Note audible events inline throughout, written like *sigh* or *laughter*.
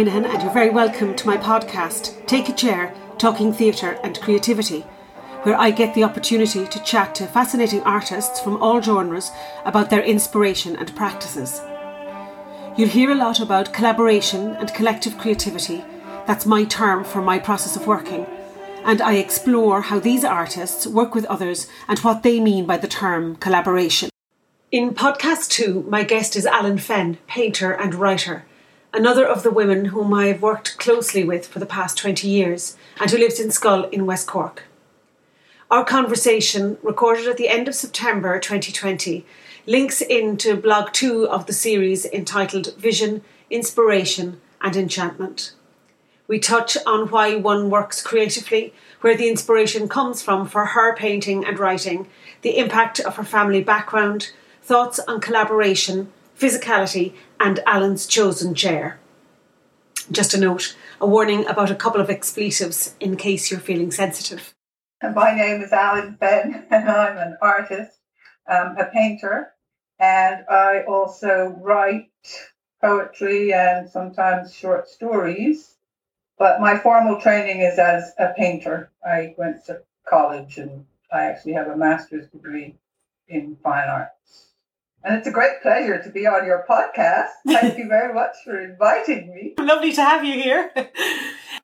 Moynihan, and you're very welcome to my podcast, Take a Chair Talking Theatre and Creativity, where I get the opportunity to chat to fascinating artists from all genres about their inspiration and practices. You'll hear a lot about collaboration and collective creativity. That's my term for my process of working. And I explore how these artists work with others and what they mean by the term collaboration. In podcast two, my guest is Alan Fenn, painter and writer, another of the women whom I have worked closely with for the past 20 years and who lives in Schull in West Cork. Our conversation, recorded at the end of September 2020, links into blog two of the series entitled Vision, Inspiration and Enchantment. We touch on why one works creatively, where the inspiration comes from for her painting and writing, the impact of her family background, thoughts on collaboration, physicality, and Alan's chosen chair. Just a note, a warning about a couple of expletives in case you're feeling sensitive. My name is Alan Fenn, *laughs* and I'm an artist, um, a painter, and I also write poetry and sometimes short stories. But my formal training is as a painter. I went to college and I actually have a master's degree in fine arts. And it's a great pleasure to be on your podcast. Thank you very much for inviting me. *laughs* Lovely to have you here.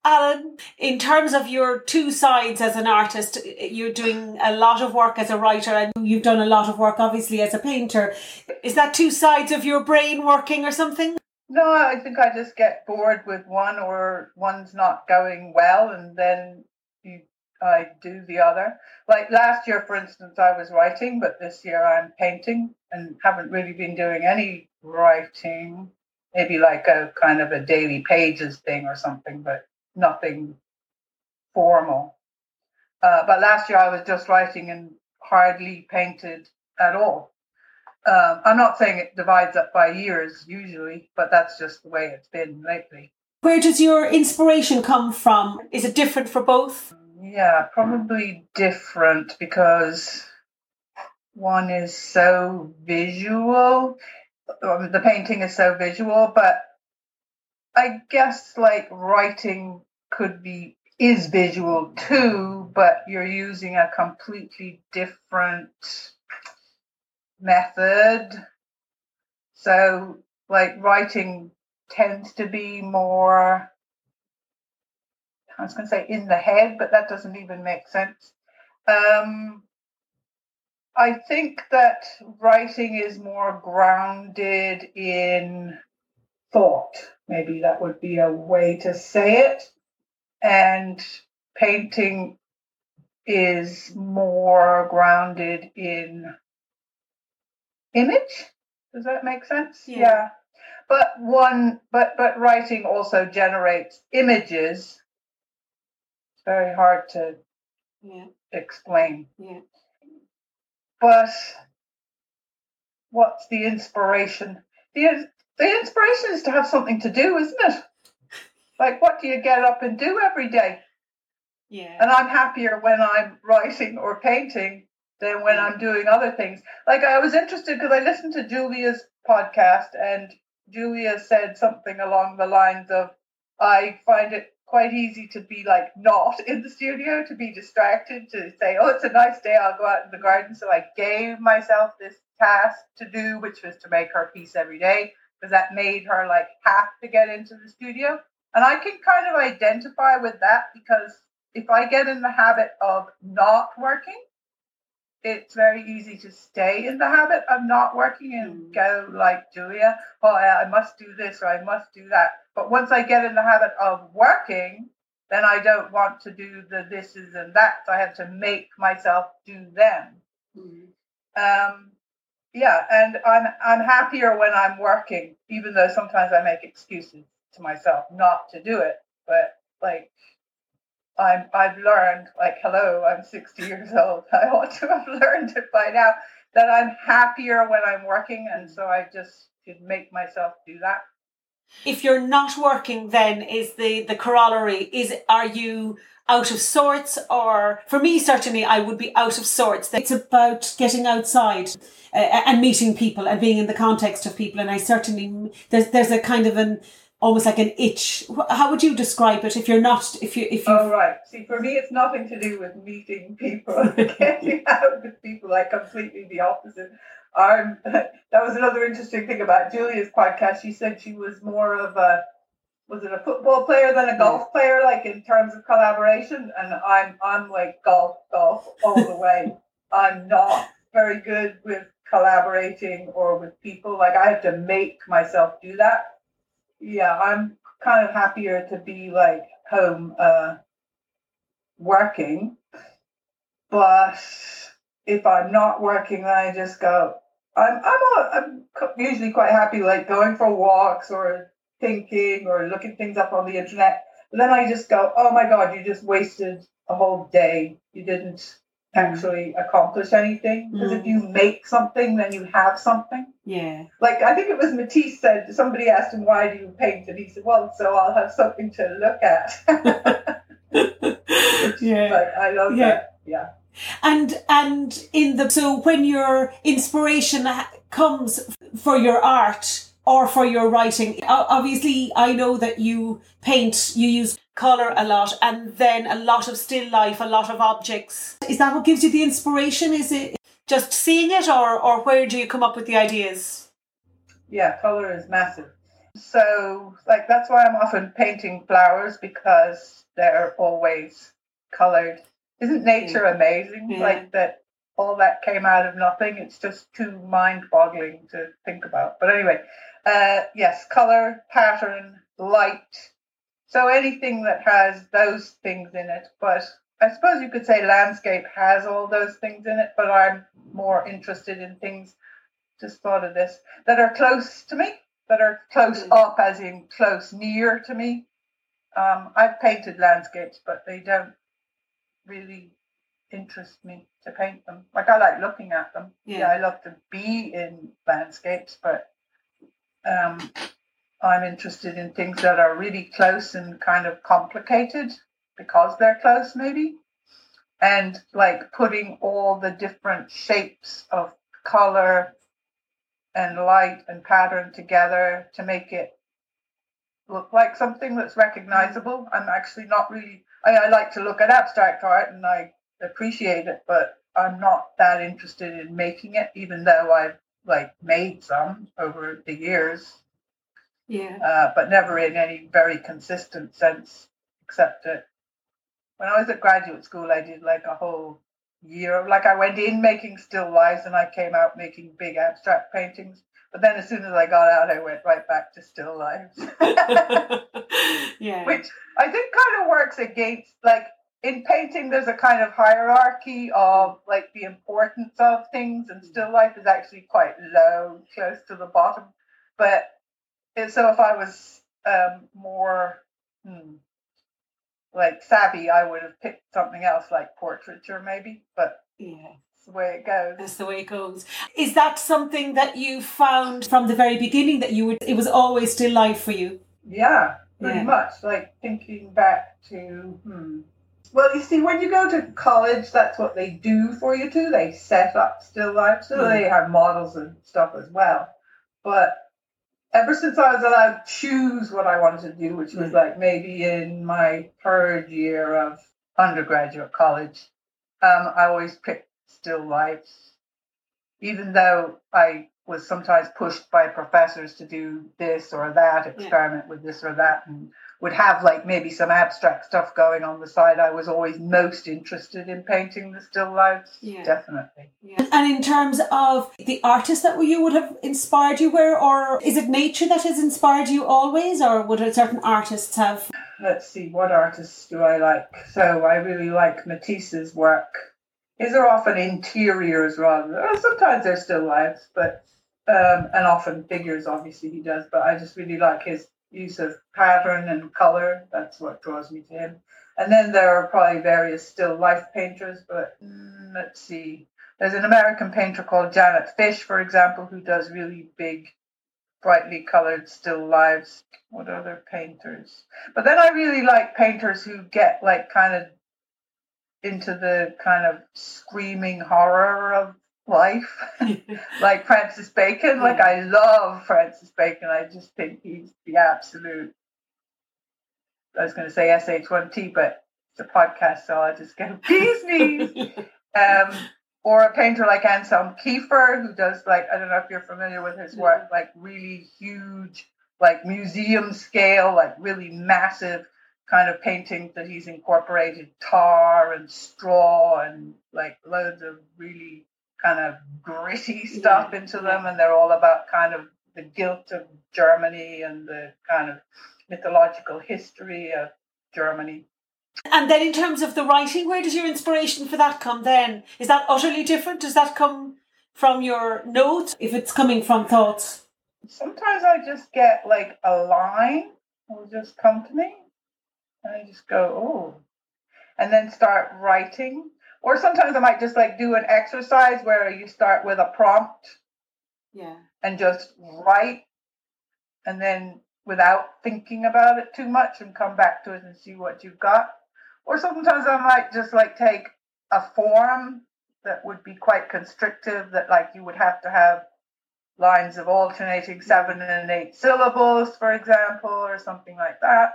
Alan, in terms of your two sides as an artist, you're doing a lot of work as a writer and you've done a lot of work obviously as a painter. Is that two sides of your brain working or something? No, I think I just get bored with one or one's not going well and then you I do the other. Like last year, for instance, I was writing, but this year I'm painting and haven't really been doing any writing. Maybe like a kind of a daily pages thing or something, but nothing formal. Uh, but last year I was just writing and hardly painted at all. Um, I'm not saying it divides up by years usually, but that's just the way it's been lately. Where does your inspiration come from? Is it different for both? Yeah, probably different because one is so visual. The painting is so visual, but I guess like writing could be is visual too, but you're using a completely different method. So like writing tends to be more I was going to say in the head, but that doesn't even make sense. Um, I think that writing is more grounded in thought. Maybe that would be a way to say it. And painting is more grounded in image. Does that make sense? Yeah. yeah. But one but but writing also generates images It's very hard to yeah. explain. Yeah. But what's the inspiration? The, the inspiration is to have something to do, isn't it? Like, what do you get up and do every day? Yeah. And I'm happier when I'm writing or painting than when yeah. I'm doing other things. Like, I was interested because I listened to Julia's podcast, and Julia said something along the lines of, I find it quite easy to be like not in the studio, to be distracted, to say, oh, it's a nice day, I'll go out in the garden. So I gave myself this task to do, which was to make her piece every day, because that made her like have to get into the studio. And I can kind of identify with that because if I get in the habit of not working, it's very easy to stay in the habit of not working and mm. go like Julia, oh, I must do this or I must do that. But once I get in the habit of working, then I don't want to do the thises and that's. I have to make myself do them. Mm. Um, yeah, and I'm I'm happier when I'm working, even though sometimes I make excuses to myself not to do it. But like I'm, I've learned, like, hello, I'm 60 years old. *laughs* I ought to have learned it by now that I'm happier when I'm working. And so I just should make myself do that. If you're not working, then is the, the corollary, is, are you out of sorts? Or for me certainly i would be out of sorts. It's about getting outside uh, and meeting people and being in the context of people. And i certainly there's there's a kind of an almost like an itch. How would you describe it if you're not if you if you Oh right. See, for me, it's nothing to do with meeting people, *laughs* getting out with people. Like completely the opposite. I'm. *laughs* That was another interesting thing about Julia's podcast. She said she was more of a was it a football player than a golf player, like in terms of collaboration. And I'm I'm like golf, golf all the way. *laughs* I'm not very good with collaborating or with people. Like I have to make myself do that. Yeah, I'm kind of happier to be like home uh, working. But if I'm not working, then I just go. I'm I'm I'm usually quite happy like going for walks or thinking or looking things up on the internet. But then I just go, oh my god, you just wasted a whole day. You didn't actually accomplish anything. Because if Mm. you make something, then you have something. yeah Like I think it was Matisse said. Somebody asked him why do you paint, and he said, well, so I'll have something to look at. *laughs* yeah like I love Yeah. that. Yeah. and and in the so when your inspiration comes for your art or for your writing obviously i know that you paint you use color a lot and then a lot of still life a lot of objects is that what gives you the inspiration is it just seeing it or or where do you come up with the ideas Yeah, color is massive. So, like, that's why I'm often painting flowers because they're always colored. Isn't mm-hmm. nature amazing? Yeah. Like, that all that came out of nothing. It's just too mind boggling to think about. But anyway, uh, yes, color, pattern, light. So, anything that has those things in it. But I suppose you could say landscape has all those things in it, but I'm more interested in things just thought of this that are close to me, that are close Mm. up, as in close near to me. Um, I've painted landscapes, but they don't really interest me to paint them. Like I like looking at them. Yeah. Yeah, I love to be in landscapes, but um, I'm interested in things that are really close and kind of complicated because they're close, maybe. And like putting all the different shapes of color and light and pattern together to make it look like something that's recognizable. I'm actually not really, I, I like to look at abstract art and I appreciate it, but I'm not that interested in making it, even though I've like made some over the years, yeah uh, but never in any very consistent sense, except that when I was at graduate school, I did like a whole year of like I went in making still lifes and I came out making big abstract paintings. But then as soon as I got out, I went right back to still lifes, *laughs* *laughs* yeah which I think kind of works against like in painting. There's a kind of hierarchy of like the importance of things, and still life is actually quite low, close to the bottom. But so if I was um, more hmm, like savvy, I would have picked something else like portraiture maybe. But yeah it's the way it goes. That's the way it goes. Is that something that you found from the very beginning that you would? It was always still life for you. Yeah, pretty Yeah. much. Like thinking back to, hmm. Well, you see, when you go to college, that's what they do for you too. They set up still life, so Mm. they have models and stuff as well. But ever since I was allowed to choose what I wanted to do, which was Mm. like maybe in my third year of undergraduate college, um, I always picked still lifes, even though I was sometimes pushed by professors to do this or that, experiment with this or that, and would have like maybe some abstract stuff going on the side. I was always most interested in painting the still lifes, Yeah. definitely. And in terms of the artists that you would have inspired you, where or is it nature that has inspired you always, or would a certain artists have? let's see, what artists do I like? So I really like Matisse's work. His are often interiors rather. Well, sometimes they're still lives, but um, and often figures. Obviously, he does. But I just really like his use of pattern and color. That's what draws me to him. And then there are probably various still life painters. But mm, let's see. There's an American painter called Janet Fish, for example, who does really big, brightly colored still lives. What other painters? But then I really like painters who get like kind of into the kind of screaming horror of life, *laughs* like Francis Bacon. Like I love Francis Bacon. I just think he's the absolute. I was going to say SH1T, but it's a podcast, so I'll just go bees *laughs* knees. um, or a painter like Anselm Kiefer, who does like I don't know if you're familiar with his work, like really huge, like museum scale, like really massive kind of paintings that he's incorporated tar and straw and like loads of really kind of gritty stuff yeah. into them, and they're all about kind of the guilt of Germany and the kind of mythological history of Germany. And then, in terms of the writing, where does your inspiration for that come then? Is that utterly different? Does that come from your notes if it's coming from thoughts? Sometimes I just get like a line will just come to me, and I just go, oh, and then start writing. Or sometimes I might just like do an exercise where you start with a prompt. Yeah. And just write and then without thinking about it too much and come back to it and see what you've got. Or sometimes I might just like take a form that would be quite constrictive, that like you would have to have lines of alternating seven and eight syllables, for example, or something like that.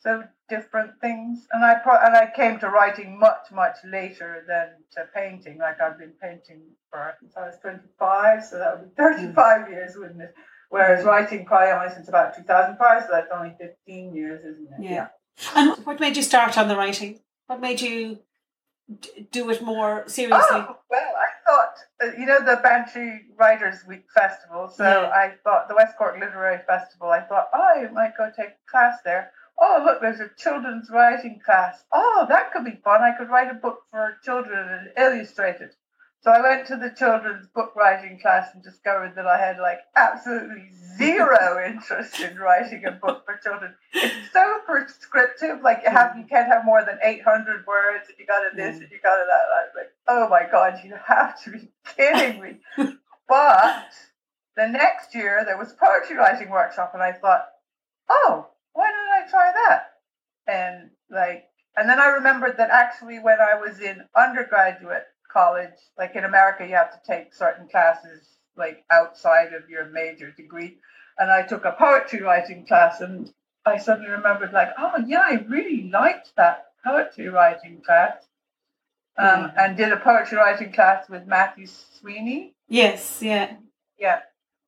So different things, and I pro- and I came to writing much much later than to painting. Like I've been painting for since I was twenty five, so that would be thirty five mm. years, wouldn't it? Whereas writing probably only since about two thousand five, so that's only fifteen years, isn't it? Yeah. yeah. And what made you start on the writing? What made you do it more seriously? Oh, well, I thought, uh, you know, the Bantry Writers Week Festival. So yeah. I thought the West Cork Literary Festival, I thought, oh, I might go take a class there. Oh, look, there's a children's writing class. Oh, that could be fun. I could write a book for children and illustrate it. So I went to the children's book writing class and discovered that I had like absolutely zero *laughs* interest in writing a book for children. It's so prescriptive, like you have you can't have more than eight hundred words and you got to this and you got to that. I was like, oh my god, you have to be *laughs* kidding me. but the next year there was a poetry writing workshop and I thought, oh, why don't try that? And like and then I remembered that actually when I was in undergraduate college. Like in America, you have to take certain classes like outside of your major degree. And I took a poetry writing class, and I suddenly remembered, like, oh yeah, I really liked that poetry writing class. Um, mm. And did a poetry writing class with Matthew Sweeney. Yes, yeah, yeah.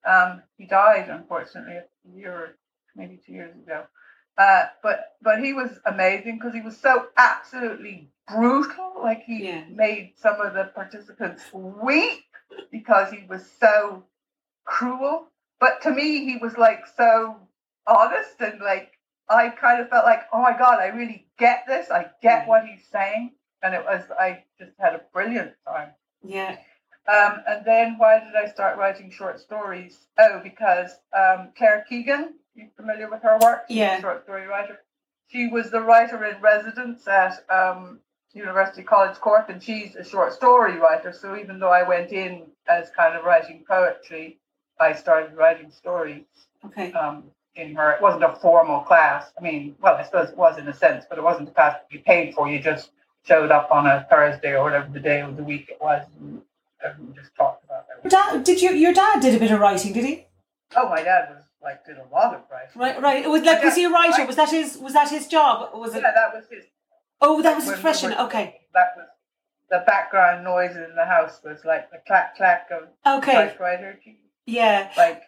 Um, he died unfortunately a year or maybe two years ago. Uh, but but he was amazing because he was so absolutely brutal. Like he yeah. made some of the participants weep because he was so cruel. But to me, he was like so honest and like I kind of felt like, oh my god, I really get this. I get what he's saying, and it was I just had a brilliant time. Yeah. Um, and then why did I start writing short stories? Oh, because um, Claire Keegan, you familiar with her work? Yeah. short story writer. She was the writer in residence at um, University College Cork, and she's a short story writer. So even though I went in as kind of writing poetry, I started writing stories. Okay. Um, in her, it wasn't a formal class. I mean, well, I suppose it was in a sense, but it wasn't a class to be paid for. You just showed up on a Thursday or whatever the day of the week it was, and everyone just talked about that. Dad, did you? Your dad did a bit of writing, did he? Oh, my dad was like did a lot of writing. Right, right. It was like, was he a writer? Was that his? Was that his job? Was it? Yeah, that was his Oh, that was a profession. Okay. That was the background noise in the house was like the clack clack of okay. typewriter. Yeah. Like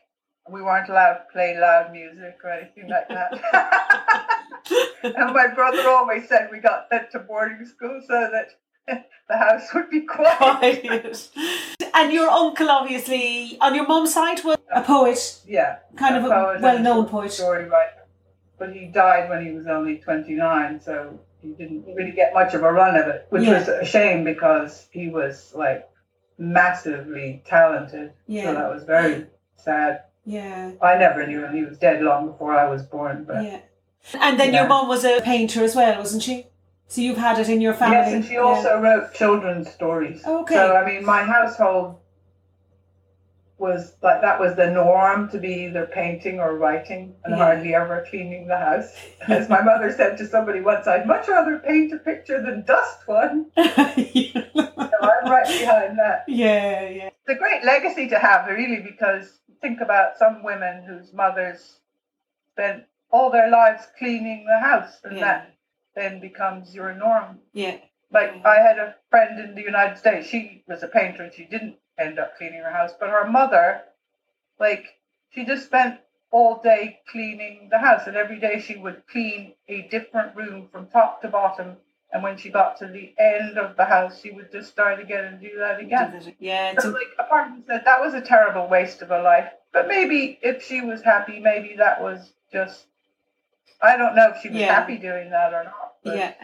we weren't allowed to play loud music or anything like that. *laughs* *laughs* and my brother always said we got sent to boarding school so that *laughs* the house would be quiet. quiet. and your uncle, obviously, on your mum's side, was a poet. Yeah. Kind of a well known poet. Story writer. But he died when he was only 29, so he didn't really get much of a run of it, which yeah. was a shame because he was like massively talented. Yeah. So that was very sad. Yeah. I never knew him. He was dead long before I was born. But yeah. And then yeah. your mom was a painter as well, wasn't she? So you've had it in your family. Yes, and she also yeah. wrote children's stories. Okay. So I mean, my household was like that was the norm to be either painting or writing and Yeah. hardly ever cleaning the house. As my mother said to somebody once, I'd much rather paint a picture than dust one. *laughs* So I'm right behind that. yeah, yeah. It's a great legacy to have, really, because think about some women whose mothers spent all their lives cleaning the house, and Yeah. that then becomes your norm. Yeah. Like I had a friend in the United States. She was a painter and she didn't end up cleaning her house, but her mother, like, she just spent all day cleaning the house, and every day she would clean a different room from top to bottom. And when she got to the end of the house, she would just start again and do that again. Yeah, it's So, like, a part of me said that was a terrible waste of a life. But maybe if she was happy, maybe that was just. I don't know if she was Yeah. happy doing that or not. Yeah.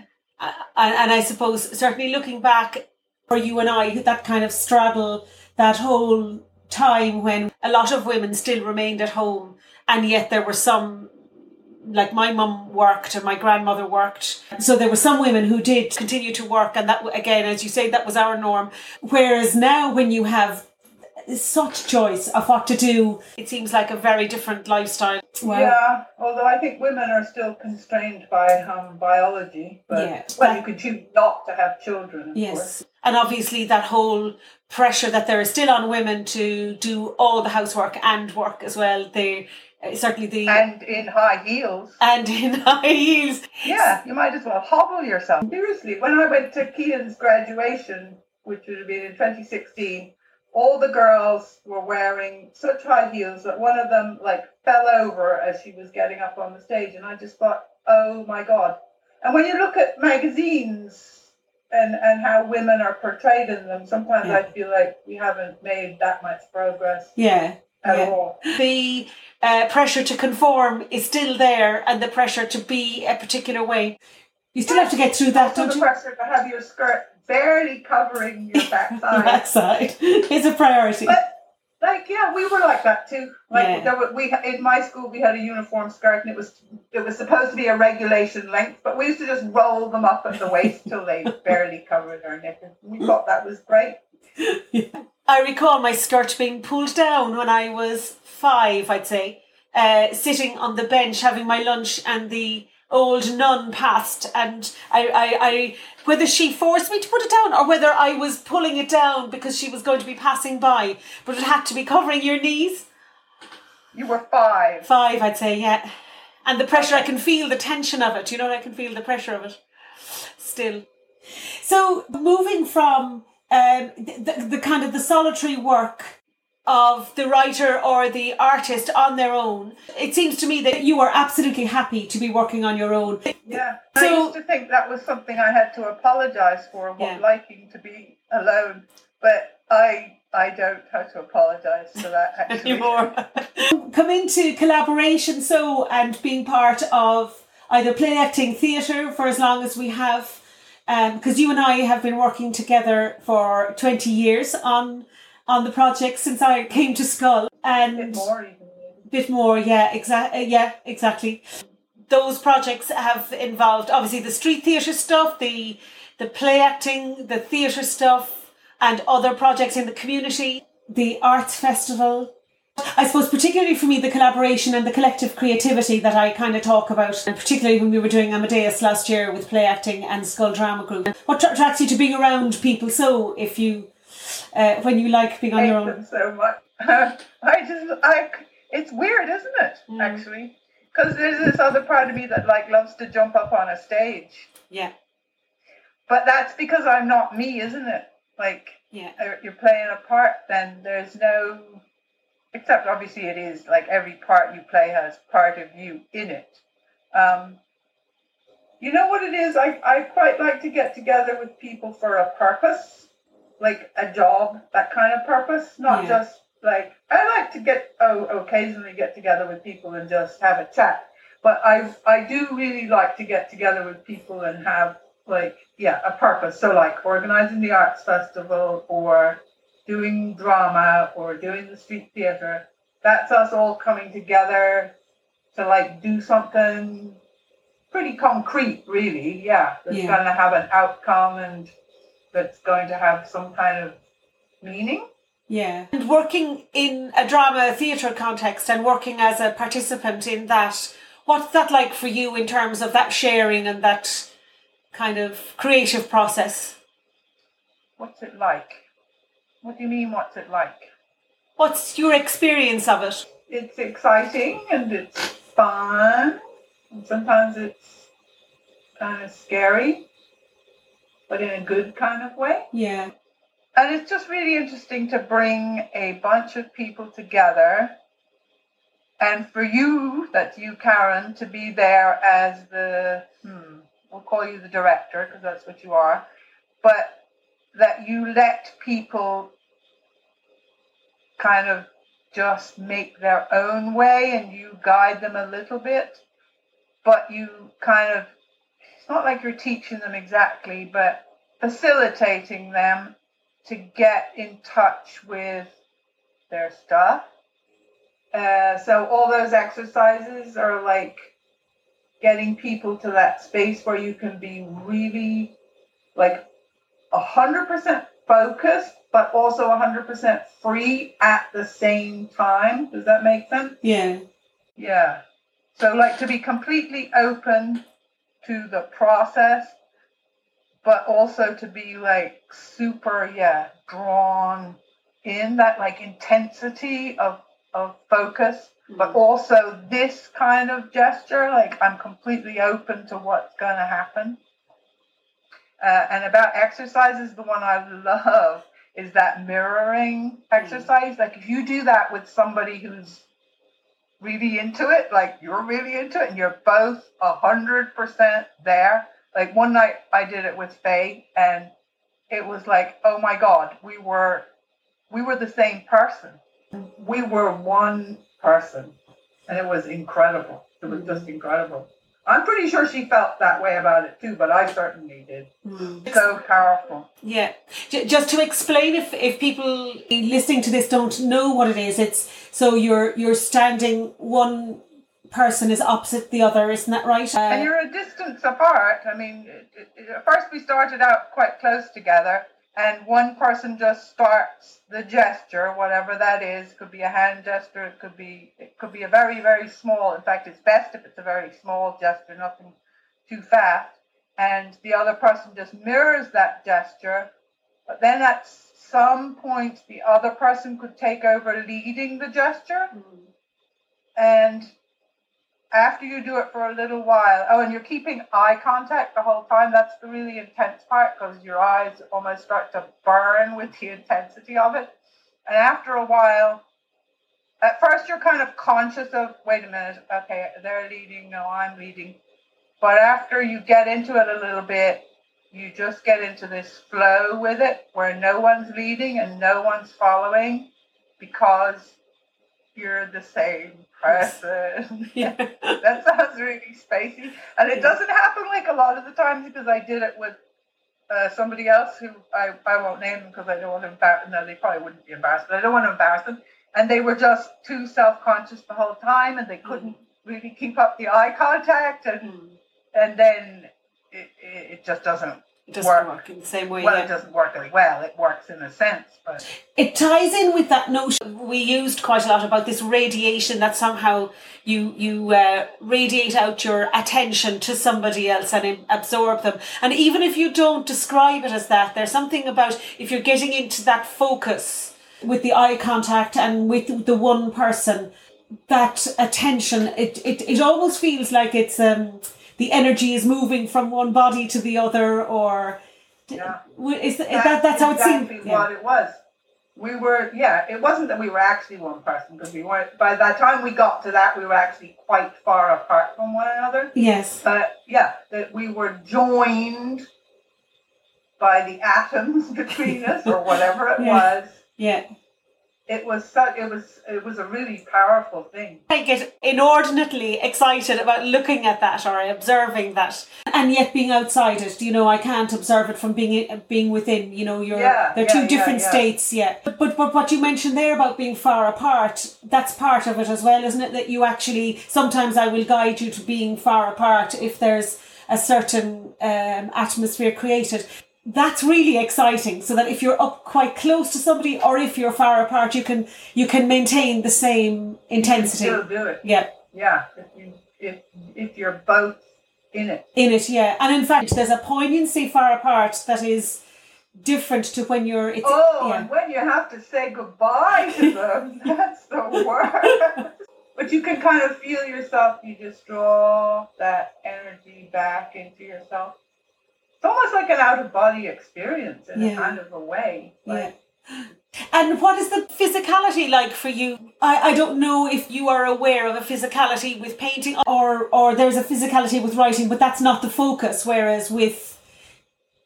And, and I suppose certainly looking back for you and I, that kind of straddle, that whole time when a lot of women still remained at home, and yet there were some. Like my mum worked and my grandmother worked, so there were some women who did continue to work, and that again, as you say, that was our norm. Whereas now, when you have such choice of what to do, it seems like a very different lifestyle. Yeah, although I think women are still constrained by um, biology. But, Yeah, Well, that- you could choose not to have children, of course. Yes. And obviously that whole pressure that there is still on women to do all the housework and work as well. They uh, certainly the And in high heels. and in *laughs* high heels. Yeah, you might as well hobble yourself. Seriously, when I went to Kian's graduation, which would have been in 2016, all the girls were wearing such high heels that one of them like fell over as she was getting up on the stage, and I just thought, oh my god. And when you look at magazines and and how women are portrayed in them, sometimes Yeah. I feel like we haven't made that much progress Yeah. at Yeah. all. The uh, pressure to conform is still there and the pressure to be a particular way. You still have to get through that, don't the you? pressure to have your skirt barely covering your backside. *laughs* That side is a priority. But like, yeah, we were like that too. Like, Yeah. there were, we in my school we had a uniform skirt, and it was it was supposed to be a regulation length, but we used to just roll them up at the waist till they *laughs* barely covered our knickers. We thought that was great. I recall my skirt being pulled down when I was five, I'd say, uh, sitting on the bench having my lunch, and the old nun passed, and I, I, I, whether she forced me to put it down or whether I was pulling it down because she was going to be passing by, but it had to be covering your knees. You were five. Five, I'd say, yeah. And the pressure, I can feel the tension of it. You know, I can feel the pressure of it still. So moving from um, the, the, the kind of the solitary work of the writer or the artist on their own, it seems to me that you are absolutely happy to be working on your own. Yeah. I So- used to think that was something I had to apologize for, Yeah. liking to be alone. But I I don't have to apologize for that *laughs* actually. anymore. Come into collaboration, so and being part of either play acting theatre for as long as we have, um, because you and I have been working together for twenty years on on the project since I came to Schull, A and bit more even. bit more, yeah, exactly, uh, yeah, exactly. Those projects have involved obviously the street theatre stuff, the the play acting, the theatre stuff, and other projects in the community, the arts festival. I suppose particularly for me the collaboration and the collective creativity that I kind of talk about, and particularly when we were doing Amadeus last year with play acting and Schull Drama Group. What attracts you to being around people so if you uh, when you like being on your own? so much. *laughs* I just, I, it's weird, isn't it? Mm. Actually, because there's this other part of me that like loves to jump up on a stage, Yeah, but that's because I'm not me, isn't it? Like yeah, uh, you're playing a part, then there's no, except obviously it is like every part you play has part of you in it. Um, you know what it is? I, I quite like to get together with people for a purpose, like a job, that kind of purpose, not Yeah. just like I like to get oh occasionally get together with people and just have a chat. But I I do really like to get together with people and have like yeah a purpose. So like organizing the arts festival or doing drama or doing the street theater. That's us all coming together to like do something pretty concrete, really. Yeah, that's Yeah. going to have an outcome and that's going to have some kind of meaning. Yeah. And working in a drama theatre context and working as a participant in that, what's that like for you in terms of that sharing and that kind of creative process? What's it like? What do you mean, what's it like? What's your experience of it? It's exciting and it's fun. And sometimes it's kind of scary, but in a good kind of way. Yeah. And it's just really interesting to bring a bunch of people together. And for you, that's you, Karen, to be there as the, hmm, we'll call you the director because that's what you are, but that you let people kind of just make their own way and you guide them a little bit, but you kind of, not like you're teaching them exactly, but facilitating them to get in touch with their stuff. Uh, so all those exercises are like getting people to that space where you can be really like a hundred percent focused, but also a hundred percent free at the same time. Does that make sense? Yeah. Yeah. So like to be completely open to the process but also to be like super, yeah, drawn in that like intensity of of focus, mm-hmm. but also this kind of gesture, like I'm completely open to what's going to happen. Uh, and about exercises, the one I love is that mirroring exercise. Mm-hmm. Like if you do that with somebody who's really into it, like you're really into it, and you're both a hundred percent there, like one night I did it with Faye and it was like, oh my God, we were we were the same person. We were one person. And it was incredible. It was just incredible. I'm pretty sure she felt that way about it too, but I certainly did. Mm. So powerful. Yeah. Just to explain, if, if people listening to this don't know what it is, it's so you're you're standing one person is opposite the other, isn't that right? Uh, and you're a distance apart. I mean, it, it, at first we started out quite close together, and one person just starts the gesture, whatever that is. Could be a hand gesture. It could be it could be a very very small. In fact, it's best if it's a very small gesture, nothing too fast. And the other person just mirrors that gesture, but then at some point the other person could take over leading the gesture. Mm. And after you do it for a little while, oh, and you're keeping eye contact the whole time. That's the really intense part because your eyes almost start to burn with the intensity of it. And after a while, at first you're kind of conscious of, wait a minute, okay, they're leading, no, I'm leading. But after you get into it a little bit, you just get into this flow with it where no one's leading and no one's following because you're the same person. *laughs* Yeah. *laughs* that sounds really spacey. And it doesn't happen like a lot of the times because I did it with uh, somebody else who I, I won't name them because I don't want to embarrass them. No, they probably wouldn't be embarrassed, but I don't want to embarrass them. And they were just too self conscious the whole time and they couldn't mm. really keep up the eye contact. And, mm. and then it, it just doesn't it doesn't work, work in the same way. Well, yeah. it doesn't work as well. It works in a sense, but it ties in with that notion we used quite a lot about this radiation that somehow you you uh, radiate out your attention to somebody else and absorb them. And even if you don't describe it as that, there's something about if you're getting into that focus with the eye contact and with the one person, that attention, it it, it almost feels like it's um the energy is moving from one body to the other, or yeah. is, that, that that's how it seemed? Exactly what yeah. it was. We were, yeah. It wasn't that we were actually one person because we weren't. By the time we got to that, we were actually quite far apart from one another. Yes. But yeah, that we were joined by the atoms *laughs* between us, or whatever it yeah. was. Yeah it was so, it was it was a really powerful thing. I get inordinately excited about looking at that or observing that, and yet being outside it. You know, I can't observe it from being being within. You know, you're yeah, they're yeah, two different yeah, states. Yeah, but, but but what you mentioned there about being far apart, that's part of it as well, isn't it? That you actually sometimes I will guide you to being far apart if there's a certain um, atmosphere created that's really exciting so that if you're up quite close to somebody or if you're far apart you can you can maintain the same intensity Still do it. yeah Yeah. If you if if you're both in it. in it yeah and in fact there's a poignancy far apart that is different to when you're it's Oh, yeah. and when you have to say goodbye to *laughs* them, that's the worst. But you can kind of feel yourself, you just draw that energy back into yourself. It's almost like an out of body experience in Yeah. a kind of a way. Like, yeah and what is the physicality like for you I, I don't know if you are aware of a physicality with painting or or there's a physicality with writing but that's not the focus whereas with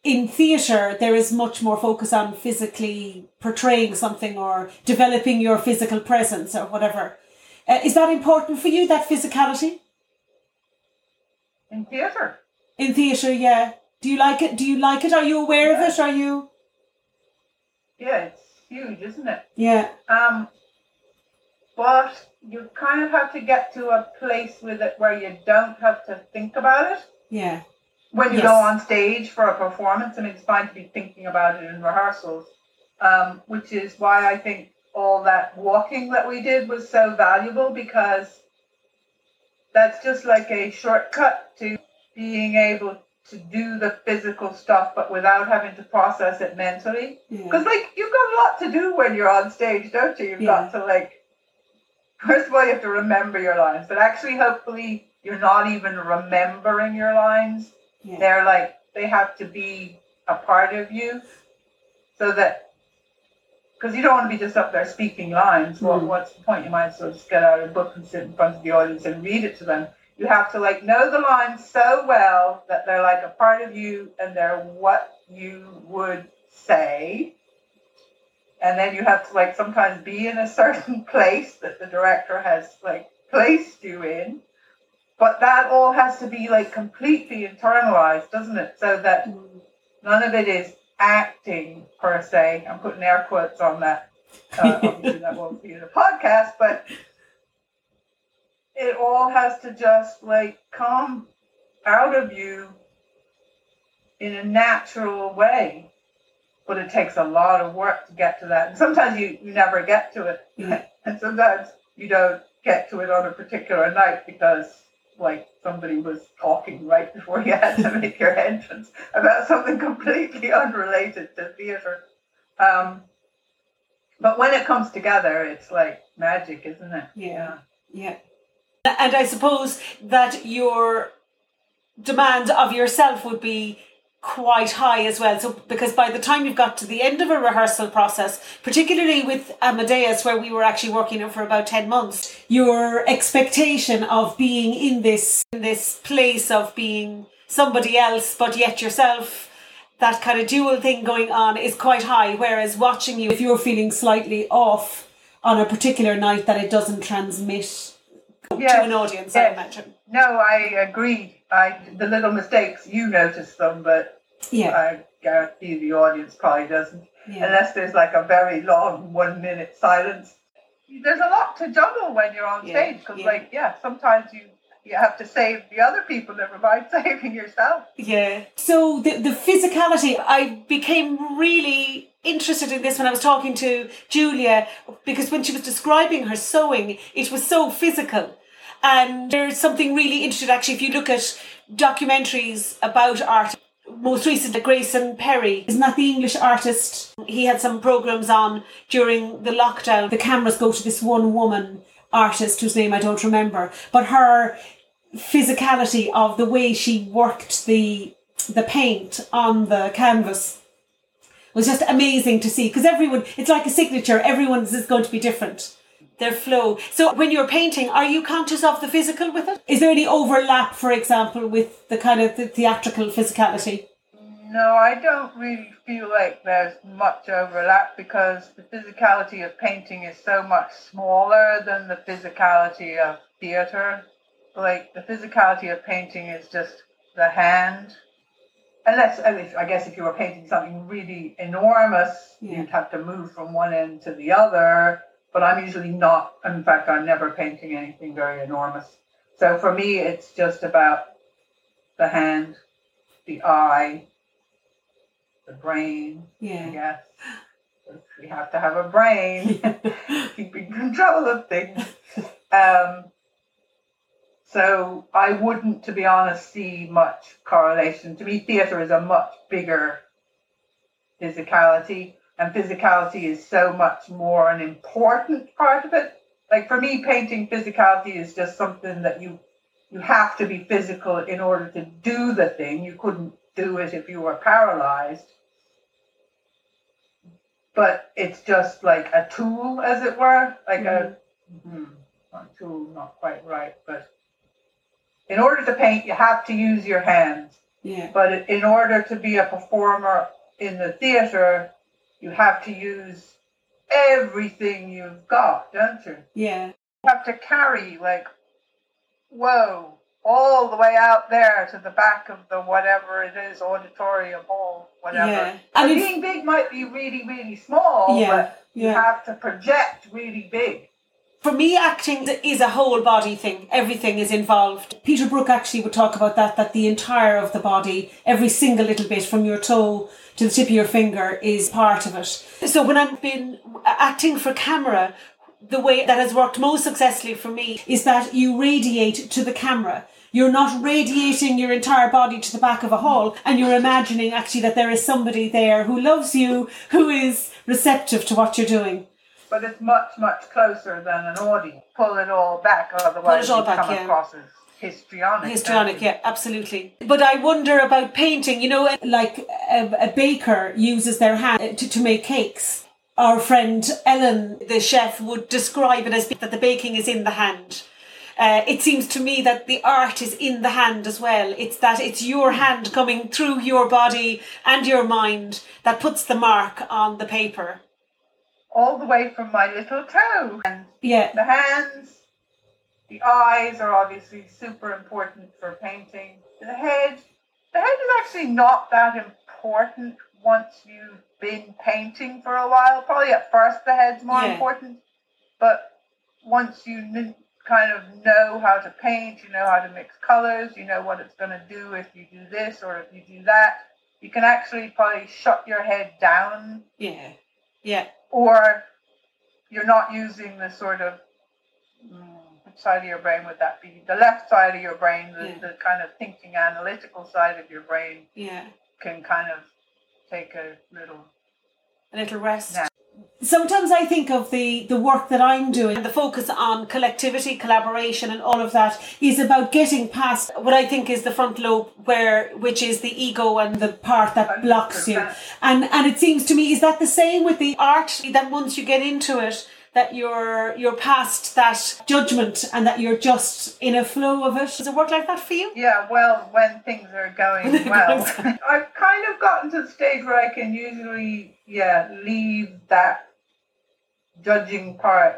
in theatre there is much more focus on physically portraying something or developing your physical presence or whatever uh, is that important for you that physicality in theatre. in theatre yeah do you like it do you like it are you aware of it are you Yeah, it's huge, isn't it? yeah Um, but you kind of have to get to a place with it where you don't have to think about it. yeah when you Yes. go on stage for a performance, I mean, it's fine to be thinking about it in rehearsals, um, which is why I think all that walking that we did was so valuable because that's just like a shortcut to being able to do the physical stuff, but without having to process it mentally. yeah Because, like, you've got a lot to do when you're on stage, don't you? You've Yeah. got to, like, first of all, you have to remember your lines, but actually, hopefully, you're not even remembering your lines yeah they're like they have to be a part of you so that because you don't want to be just up there speaking lines what, Mm. what's the point you might as well just get out a book and sit in front of the audience and read it to them you have to like know the lines so well that they're like a part of you and they're what you would say and then you have to like sometimes be in a *laughs* certain place that the director has like placed you in but that all has to be like completely internalized, doesn't it? So that none of it is acting per se. I'm putting air quotes on that. Uh, obviously, that won't be in a podcast, but it all has to just like come out of you in a natural way. But it takes a lot of work to get to that. And sometimes you, you never get to it. Yeah. *laughs* And sometimes you don't get to it on a particular night because like somebody was talking right before you had to make your entrance about something completely unrelated to theatre. Um, but when it comes together, it's like magic, isn't it? Yeah. Yeah. And I suppose that your demand of yourself would be quite high as well. So because by the time you've got to the end of a rehearsal process, particularly with Amadeus where we were actually working it for about 10 months, your expectation of being in this in this place of being somebody else but yet yourself that kind of dual thing going on is quite high whereas watching you if you're feeling slightly off on a particular night that it doesn't transmit to an audience, I imagine. No, I agree. I the little mistakes you notice them, but Yeah, I guarantee the audience probably doesn't, yeah, unless there's like a very long one minute silence. There's a lot to juggle when you're on Yeah, stage because, yeah. like, yeah, sometimes you you have to save the other people, never mind *laughs* saving yourself. yeah. So the the physicality, I became really interested in this when I was talking to Julia because when she was describing her sewing, it was so physical. And there's something really interesting actually if you look at documentaries about art. Most recently, Grayson Perry, isn't the English artist? He had some programs on during the lockdown. The cameras go to this one woman artist whose name I don't remember, but her physicality of the way she worked the the paint on the canvas was just amazing to see because everyone it's like a signature everyone's is going to be different their flow so when you're painting are you conscious of the physical with it is there any overlap for example with the kind of the theatrical physicality No, I don't really feel like there's much overlap because the physicality of painting is so much smaller than the physicality of theater. Like the physicality of painting is just the hand. Unless, I guess, if you were painting something really enormous, Yeah. you'd have to move from one end to the other. But I'm usually not. In fact, I'm never painting anything very enormous. So for me, it's just about the hand, the eye, the brain, Yeah. Yes. We have to have a brain, *laughs* keeping control of things. Um, so I wouldn't, to be honest, see much correlation. To me, theatre is a much bigger physicality, and physicality is so much more an important part of it. Like for me, painting physicality is just something that you you have to be physical in order to do the thing. You couldn't do it if you were paralyzed. But it's just like a tool, as it were, like a hmm, not tool, not quite right, but in order to paint, you have to use your hands. Yeah. But in order to be a performer in the theatre, you have to use everything you've got, don't you? Yeah. You have to carry, like, whoa, all the way out there to the back of the whatever it is, auditorium hall, whatever. Yeah. And being big might be really, really small, Yeah, but you yeah. have to project really big. For me, acting is a whole body thing. Everything is involved. Peter Brook actually would talk about that, that the entire of the body, every single little bit from your toe to the tip of your finger is part of it. So when I've been uh, acting for camera, the way that has worked most successfully for me is that you radiate to the camera. You're not radiating your entire body to the back of a hall and you're imagining actually that there is somebody there who loves you, who is receptive to what you're doing. But it's much, much closer than an audience. Pull it all back, otherwise all you back, come yeah. across as histrionic. Histrionic, yeah, absolutely. But I wonder about painting. You know, like a, a baker uses their hand to, to make cakes. Our friend Ellen, the chef, would describe it as that the baking is in the hand. Uh, it seems to me that the art is in the hand as well. It's that it's your hand coming through your body and your mind that puts the mark on the paper. All the way from my little toe. And Yeah, the hands, the eyes are obviously super important for painting. The head, the head is actually not that important once you've been painting for a while. Probably at first the head's more Yeah. important, but once you kn- kind of know how to paint, you know how to mix colors, you know what it's going to do if you do this or if you do that, you can actually probably shut your head down yeah, yeah, or you're not using the sort of mm, which side of your brain would that be? The left side of your brain, the, Yeah. the kind of thinking analytical side of your brain yeah. can kind of take a little a little rest. Yeah. Sometimes I think of the, the work that I'm doing, the focus on collectivity, collaboration, and all of that is about getting past what I think is the front lobe, where which is the ego and the part that blocks you. And and it seems to me is that the same with the art that once you get into it, that you're you're past that judgment and that you're just in a flow of it. Does it work like that for you? Yeah, well, when things are going *laughs* well, *laughs* I've kind of gotten to the stage where I can usually, yeah, leave that judging part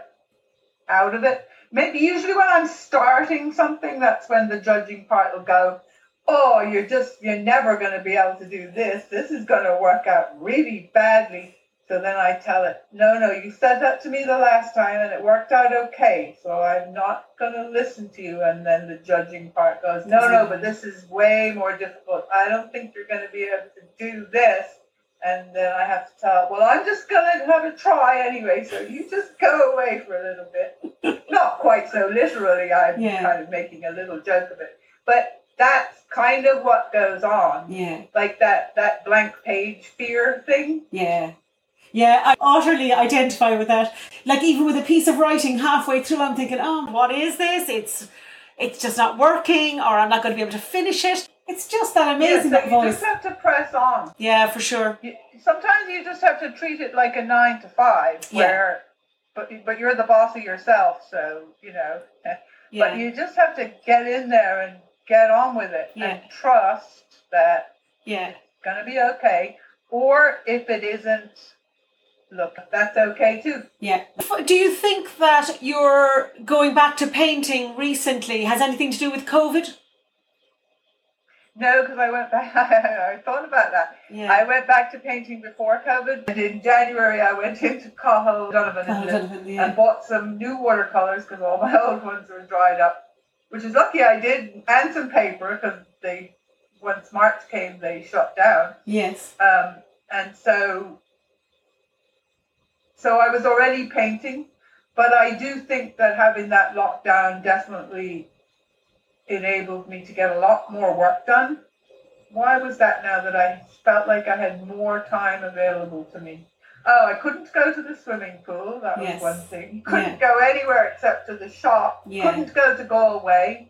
out of it. Maybe usually when I'm starting something, that's when the judging part will go, oh, you're just, you're never going to be able to do this. This is going to work out really badly. So then I tell it, no, no, you said that to me the last time and it worked out okay. So I'm not going to listen to you. And then the judging part goes, no, no, but this is way more difficult. I don't think you're going to be able to do this. And then I have to tell, well, I'm just going to have a try anyway. So you just go away for a little bit. *laughs* not quite so literally. I'm Yeah. kind of making a little joke of it. But that's kind of what goes on. Yeah. Like that, that blank page fear thing. Yeah. Yeah, I utterly identify with that. Like even with a piece of writing halfway through, I'm thinking, oh, what is this? It's it's just not working, or I'm not going to be able to finish it. It's just that amazing Yeah, that so you voice. just have to press on. Yeah, for sure. You, sometimes you just have to treat it like a nine to five, Yeah. where, but but you're the boss of yourself, so you know. *laughs* Yeah, But you just have to get in there and get on with it and trust that yeah, it's gonna be okay. Or if it isn't, look, that's okay too. yeah. Do you think that your going back to painting recently has anything to do with COVID? No, because I went back. *laughs* I thought about that. Yeah. I went back to painting before COVID. And in January, I went *laughs* into Cahill Donovan. Donovan, yeah. and bought some new watercolors because all my *laughs* old ones were dried up. Which is lucky I did, and some paper because they, once March came, they shut down. Yes. Um, and so so I was already painting, but I do think that having that lockdown definitely enabled me to get a lot more work done. Why was that now that I felt like I had more time available to me? Oh, I couldn't go to the swimming pool. That was Yes. one thing. Couldn't Yeah. go anywhere except to the shop. Yeah. Couldn't go to Galway.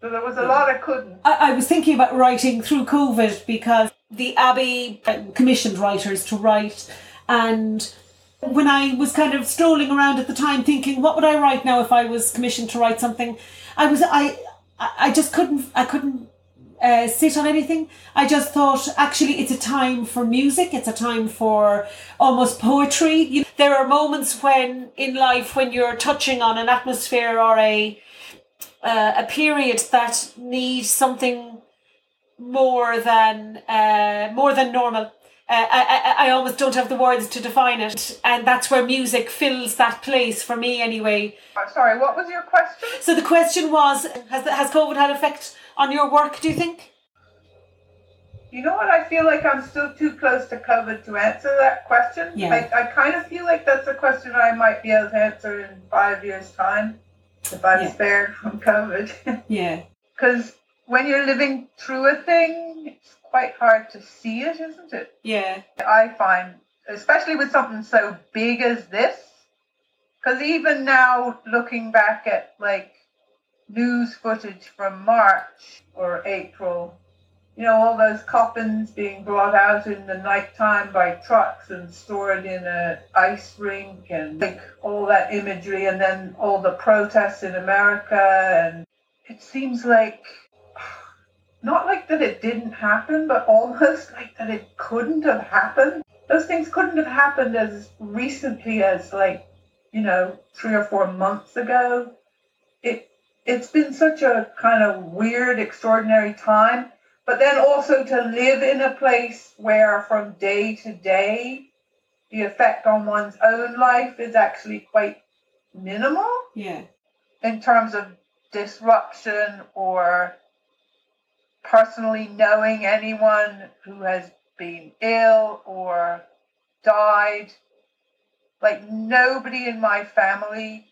So there was a Yeah. lot I couldn't. I, I was thinking about writing through COVID because the Abbey uh, commissioned writers to write, and when I was kind of strolling around at the time, thinking, what would I write now if I was commissioned to write something? I was I I just couldn't I couldn't uh, sit on anything. I just thought actually it's a time for music. It's a time for almost poetry. You, know, there are moments when in life when you're touching on an atmosphere or a uh, a period that needs something more than uh, more than normal. Uh, I, I, I almost don't have the words to define it, and that's where music fills that place for me anyway. Uh, Sorry, what was your question? So the question was: Has has COVID had effect on your work? Do you think? You know what? I feel like I'm still too close to COVID to answer that question. Yeah. Like, I kind of feel like that's a question I might be able to answer in five years' time if I'm Yeah. spared from COVID. *laughs* Yeah, Because when you're living through a thing, quite hard to see it, isn't it? yeah, I find, especially with something so big as this, because even now, looking back at like news footage from March or April, you know, all those coffins being brought out in the nighttime by trucks and stored in a ice rink and like all that imagery and then all the protests in America and it seems like not like that it didn't happen, but almost like that it couldn't have happened. Those things couldn't have happened as recently as like, you know, three or four months ago. It it's been such a kind of weird, extraordinary time. But then also to live in a place where from day to day the effect on one's own life is actually quite minimal yeah, in terms of disruption or personally knowing anyone who has been ill or died. Like nobody in my family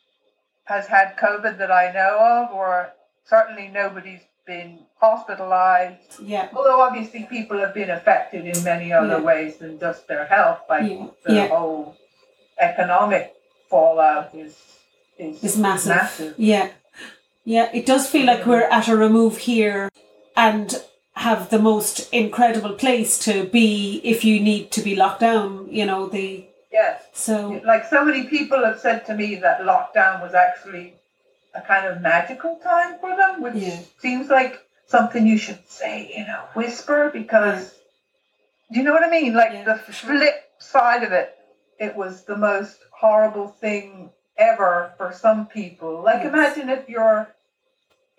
has had COVID that I know of, or certainly nobody's been hospitalized. yeah, Although obviously people have been affected in many other Yeah. ways than just their health, like Yeah. the Yeah. whole economic fallout is is, it's massive. Yeah, yeah. It does feel like mm. we're at a remove here, and have the most incredible place to be if you need to be locked down. You know the Yes. so Like so many people have said to me that lockdown was actually a kind of magical time for them, which Yeah. seems like something you should say in a whisper because do you know what I mean? Like Yeah, the flip side of it, it was the most horrible thing ever for some people. Like Yes. imagine if your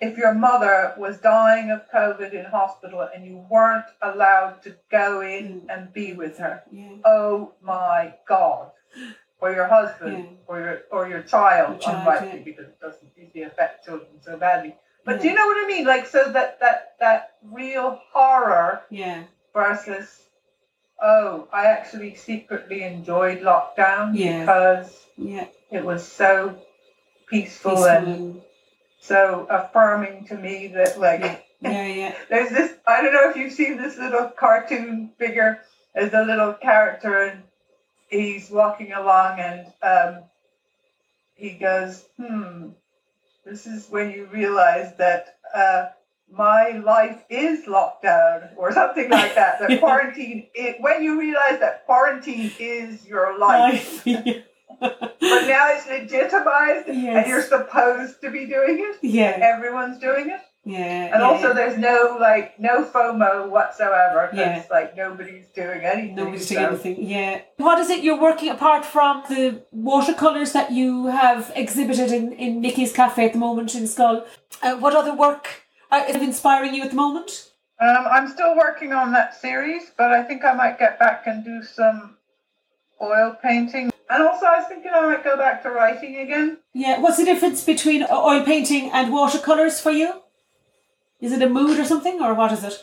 if your mother was dying of COVID in hospital and you weren't allowed to go in Mm. and be with her yeah, oh my god or your husband Yeah. or your or your child, Your child, unlikely yeah. because it doesn't usually affect children so badly but do you know what i mean like so that that that real horror yeah, versus oh i actually secretly enjoyed lockdown because yeah. it was so peaceful, Peaceful and- so affirming to me that like yeah, yeah, *laughs* there's this I don't know if you've seen this little cartoon figure as a little character and he's walking along and um, he goes, Hmm, this is when you realize that uh, my life is lockdown or something like that. That *laughs* quarantine it, when you realize that quarantine is your life. Life. *laughs* But now it's legitimized Yes. and you're supposed to be doing it. yeah, Everyone's doing it. yeah, And yeah, also, yeah. there's no like no FOMO whatsoever Yeah. like nobody's doing anything. Nobody's so- doing anything. Yeah. What is it you're working apart from the watercolors that you have exhibited in, in Nikki's Cafe at the moment in Schull? Uh, what other work uh, is inspiring you at the moment? Um, I'm still working on that series, but I think I might get back and do some oil painting. And also, I was thinking I might go back to writing again. Yeah. What's the difference between oil painting and watercolors for you? Is it a mood or something, or what is it?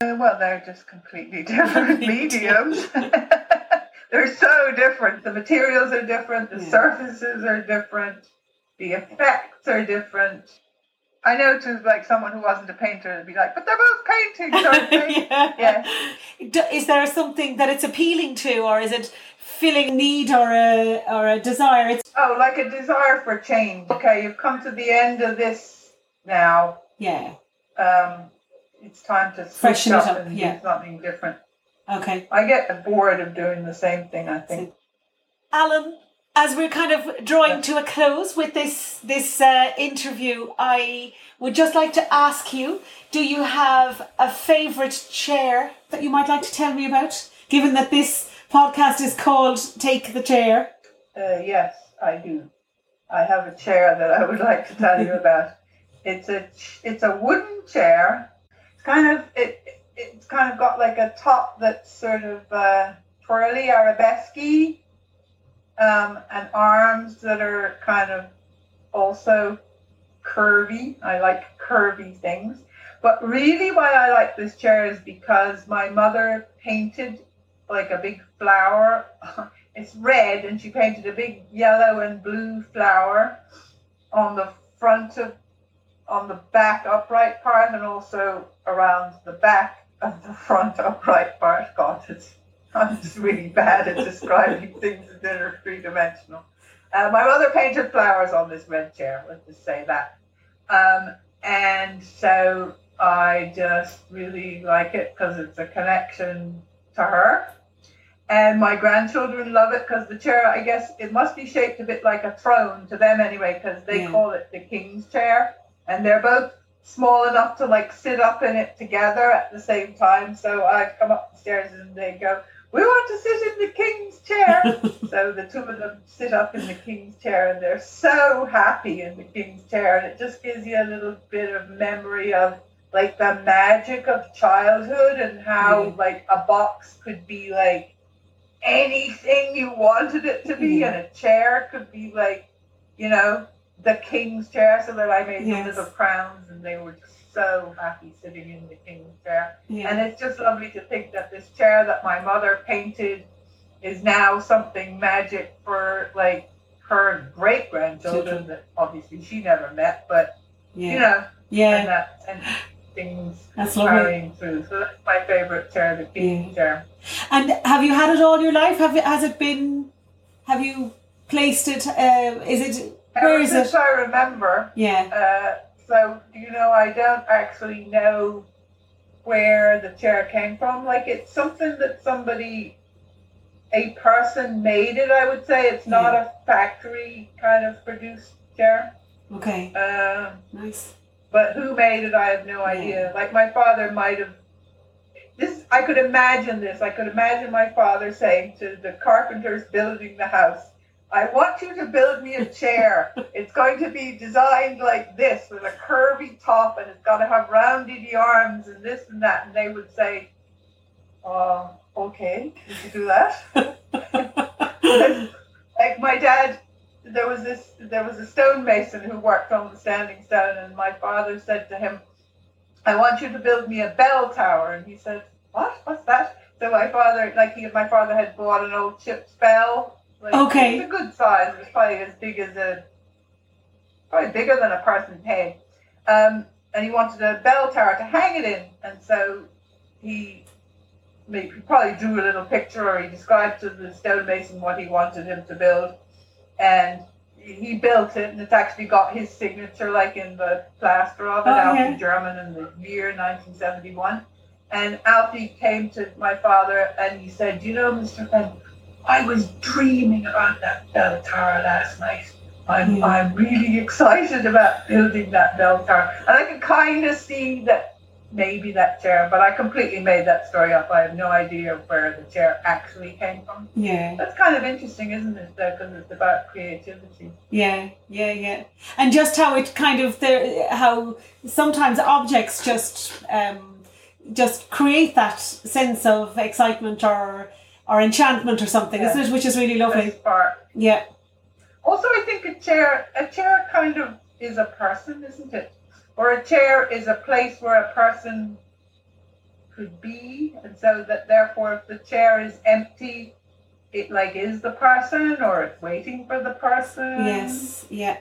Uh, well, they're just completely *laughs* different mediums. *laughs* they're so different. The materials are different, the Yeah. surfaces are different, the effects are different. I know to like someone who wasn't a painter would be like, but they're both paintings, aren't *laughs* they? yeah. Yeah. Is there something that it's appealing to, or is it filling need or a or a desire? It's Oh, like a desire for change. Okay, you've come to the end of this now. yeah. Um, it's time to Freshen up, up, and yeah. do something different. Okay. I get bored of doing the same thing. I think. Alan, as we're kind of drawing to a close with this this uh, interview, I would just like to ask you: Do you have a favourite chair that you might like to tell me about? Given that this podcast is called "Take the Chair." Uh, yes, I do. I have a chair that I would like to tell you *laughs* about. It's a it's a wooden chair. It's kind of it it's kind of got like a top that's sort of uh, twirly arabesque, um, and arms that are kind of also curvy. I like curvy things. But really, why I like this chair is because my mother painted like a big flower *laughs* it's red and she painted a big yellow and blue flower on the front of on the back upright part and also around the back of the *laughs* front upright part god it's i'm just really bad at describing *laughs* things that are three-dimensional uh, my mother painted flowers on this red chair let's just say that um, and so i just really like it because it's a connection to her and my grandchildren love it because the chair, I guess, it must be shaped a bit like a throne to them anyway, because they Yeah. call it the king's chair, and they're both small enough to like sit up in it together at the same time. So I come up the stairs and they go, "We want to sit in the king's chair." *laughs* so the two of them sit up in the king's chair, and they're so happy in the king's chair, and it just gives you a little bit of memory of like the magic of childhood and how Yeah. like a box could be like anything you wanted it to be, Yeah. and a chair could be like, you know, the king's chair. So that I made Yes. little crowns, and they were just so happy sitting in the king's chair. And it's just lovely to think that this chair that my mother painted is now something magic for like her great grandchildren that obviously she never met, but you Yeah. know, and Yeah. that and things That's lovely. carrying through. So that's my favorite chair, the king's chair. And have you had it all your life? Have it, has it been? Have you placed it? Uh, is it? Where Ever is since it? I remember, Yeah. Uh, so you know, I don't actually know where the chair came from. Like it's something that somebody, a person made it. I would say it's not a factory kind of produced chair. Okay. Uh, Nice. but who made it? I have no Yeah. idea. Like my father might have. This I could imagine this. I could imagine my father saying to the carpenters building the house, "I want you to build me a chair. it's going to be designed like this with a curvy top, and it's got to have rounded arms and this and that." And they would say, "Uh, okay, you do that." *laughs* like my dad there was this there was a stonemason who worked on the standing stone and my father said to him i want you to build me a bell tower and he said what what's that so my father like he and my father had bought an old chipped bell like, Okay. it's a good size it was probably as big as a probably bigger than a person's head um, and he wanted a bell tower to hang it in and so he he probably drew a little picture or he described to the stonemason what he wanted him to build and he built it and it's actually got his signature like in the plaster of it Oh, Alfie yeah. German in the year 1971 and Alfie came to my father and he said you know Mr. Fenn I was dreaming about that bell tower last night I'm, Yeah. I'm really excited about building that bell tower and I can kind of see that maybe that chair but I completely made that story up I have no idea where the chair actually came from Yeah. that's kind of interesting, isn't it? Because it's about creativity. Yeah, yeah, yeah, and just how it kind of there, how sometimes objects just um, just create that sense of excitement or or enchantment or something, Yeah. isn't it? Which is really lovely. Yeah, Also, I think a chair, a chair kind of is a person, isn't it? Or a chair is a place where a person could be, and so that therefore, if the chair is empty, it like is the person or it's waiting for the person. Yes. Yeah.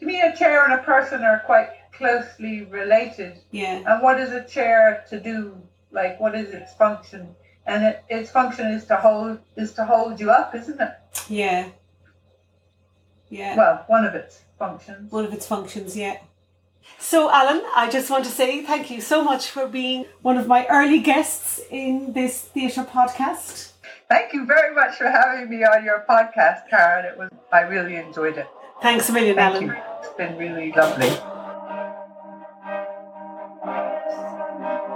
To me, a chair and a person are quite closely related. Yeah. And what is a chair to do? Like, what is its function? And it, its function is to hold is to hold you up, isn't it? Yeah. Yeah. Well, one of its functions. One of its functions, yeah. So, Alan, I just want to say thank you so much for being one of my early guests in this theatre podcast. Thank you very much for having me on your podcast, Karen. It was I really enjoyed it. Thanks a million, Thank Alan. you. It's been really lovely.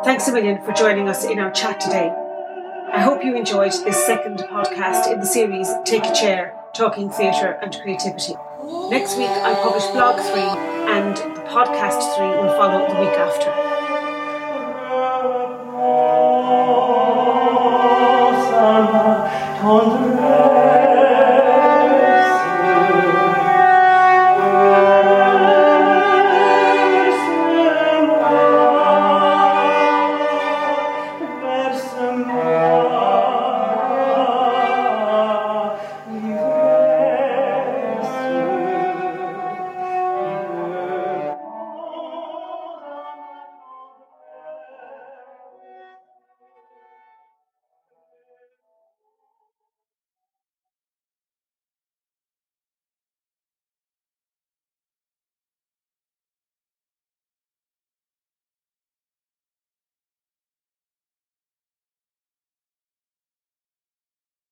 Thanks a million for joining us in our chat today. I hope you enjoyed this second podcast in the series Take a Chair Talking Theatre and Creativity. Next week, I publish blog three, and the podcast three will follow the week after.